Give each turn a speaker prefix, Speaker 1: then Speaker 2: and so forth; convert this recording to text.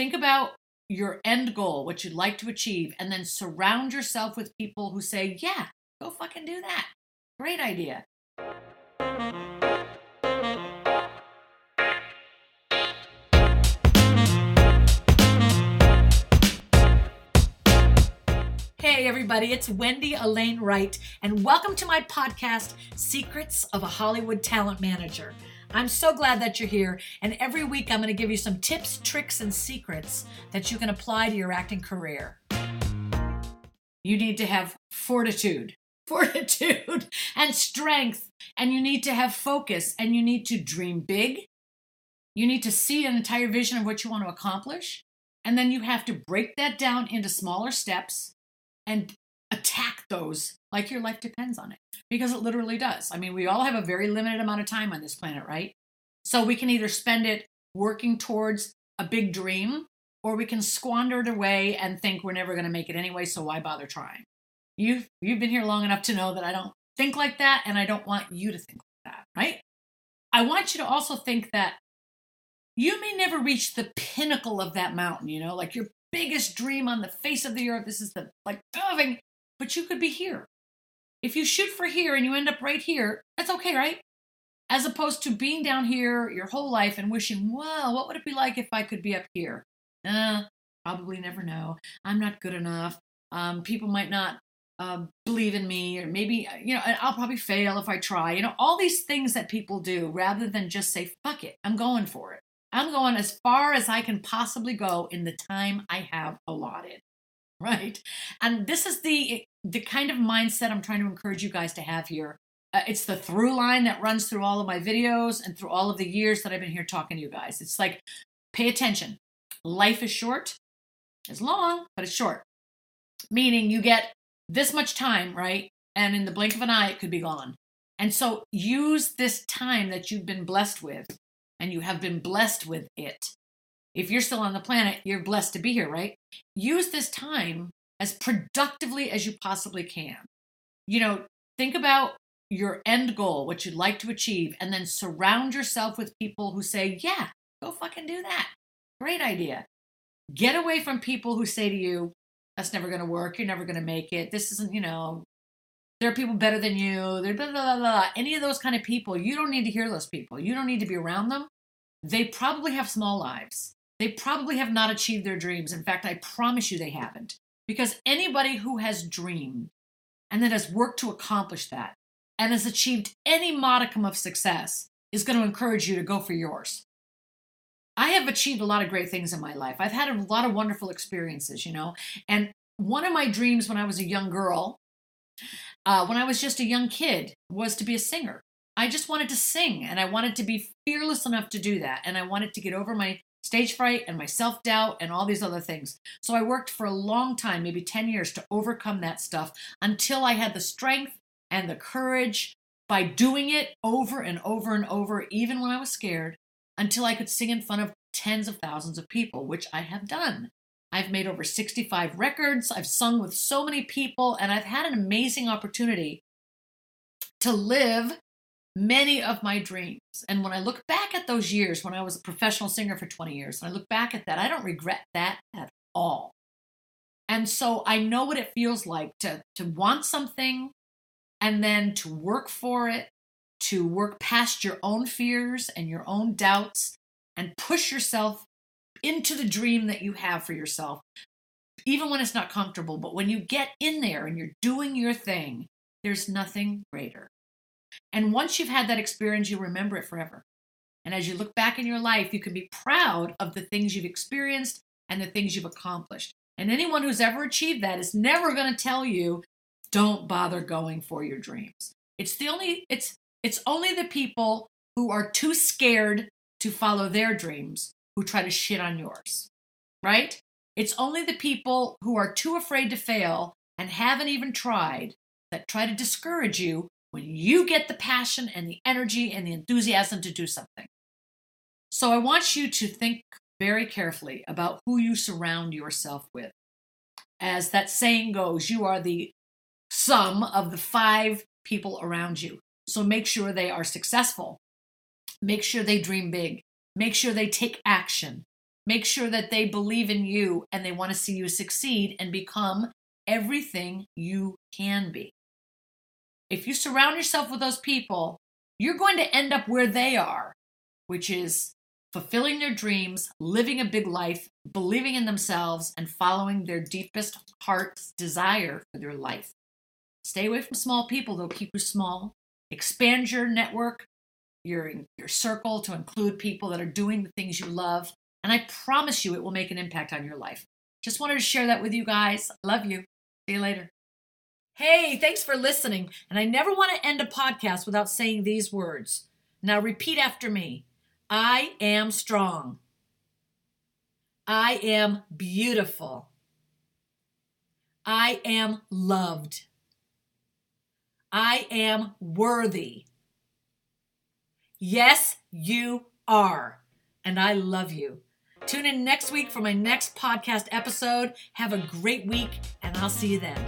Speaker 1: think about your end goal, what you'd like to achieve, and then surround yourself with people who say, Yeah, go fucking do that. Great idea. Hey, everybody, it's Wendy Alane Wright, and welcome to my podcast, Secrets of a Hollywood Talent Manager. I'm so glad that you're here, and every week I'm going to give you some tips, tricks, and secrets that you can apply to your acting career. You need to have fortitude, fortitude, and strength, and you need to have focus, and you need to dream big. You need to see an entire vision of what you want to accomplish, and then you have to break that down into smaller steps and attack those like your life depends on it because it literally does. I mean, we all have a very limited amount of time on this planet, right? So we can either spend it working towards a big dream or we can squander it away and think we're never going to make it anyway, so why bother trying? You've you've been here long enough to know that I don't think like that and I don't want you to think like that, right? I want you to also think that you may never reach the pinnacle of that mountain, you know, like your biggest dream on the face of the earth. This is the like thing, but you could be here. If you shoot for here and you end up right here, that's okay, right? As opposed to being down here your whole life and wishing, well, what would it be like if I could be up here? Uh, probably never know. I'm not good enough. Um, people might not uh, believe in me, or maybe, you know, I'll probably fail if I try. You know, all these things that people do rather than just say, fuck it, I'm going for it. I'm going as far as I can possibly go in the time I have allotted. Right. And this is the the kind of mindset I'm trying to encourage you guys to have here. Uh, it's the through line that runs through all of my videos and through all of the years that I've been here talking to you guys. It's like, pay attention. Life is short. It's long, but it's short. Meaning you get this much time, right? And in the blink of an eye, it could be gone. And so use this time that you've been blessed with and you have been blessed with it. If you're still on the planet, you're blessed to be here, right? Use this time as productively as you possibly can. You know, think about your end goal, what you'd like to achieve, and then surround yourself with people who say, Yeah, go fucking do that. Great idea. Get away from people who say to you, That's never going to work. You're never going to make it. This isn't, you know, there are people better than you. They're blah, blah, blah, blah. Any of those kind of people, you don't need to hear those people. You don't need to be around them. They probably have small lives. They probably have not achieved their dreams. In fact, I promise you they haven't. Because anybody who has dreamed and that has worked to accomplish that and has achieved any modicum of success is going to encourage you to go for yours. I have achieved a lot of great things in my life. I've had a lot of wonderful experiences, you know. And one of my dreams when I was a young girl uh, when I was just a young kid was to be a singer. I just wanted to sing and I wanted to be fearless enough to do that. And I wanted to get over my stage fright and my self doubt and all these other things. So I worked for a long time, maybe 10 years, to overcome that stuff until I had the strength and the courage by doing it over and over and over, even when I was scared, until I could sing in front of tens of thousands of people, which I have done. I've made over 65 records. I've sung with so many people, and I've had an amazing opportunity to live many of my dreams. And when I look back at those years when I was a professional singer for 20 years, and I look back at that, I don't regret that at all. And so I know what it feels like to, to want something and then to work for it, to work past your own fears and your own doubts and push yourself into the dream that you have for yourself, even when it's not comfortable. But when you get in there and you're doing your thing, there's nothing greater. And once you've had that experience, you remember it forever. And as you look back in your life, you can be proud of the things you've experienced and the things you've accomplished. And anyone who's ever achieved that is never going to tell you, don't bother going for your dreams. It's the only it's it's only the people who are too scared to follow their dreams who try to shit on yours, right? It's only the people who are too afraid to fail and haven't even tried that try to discourage you when you get the passion and the energy and the enthusiasm to do something. So I want you to think very carefully about who you surround yourself with. As that saying goes, you are the sum of the five people around you. So make sure they are successful. Make sure they dream big. Make sure they take action. Make sure that they believe in you and they want to see you succeed and become everything you can be. If you surround yourself with those people, you're going to end up where they are, which is fulfilling their dreams, living a big life, believing in themselves, and following their deepest heart's desire for their life. Stay away from small people, they'll keep you small. Expand your network, your, your circle to include people that are doing the things you love. And I promise you it will make an impact on your life. Just wanted to share that with you guys. Love you. See you later. Hey, thanks for listening. And I never want to end a podcast without saying these words. Now repeat after me I am strong. I am beautiful. I am loved. I am worthy. Yes, you are. And I love you. Tune in next week for my next podcast episode. Have a great week, and I'll see you then.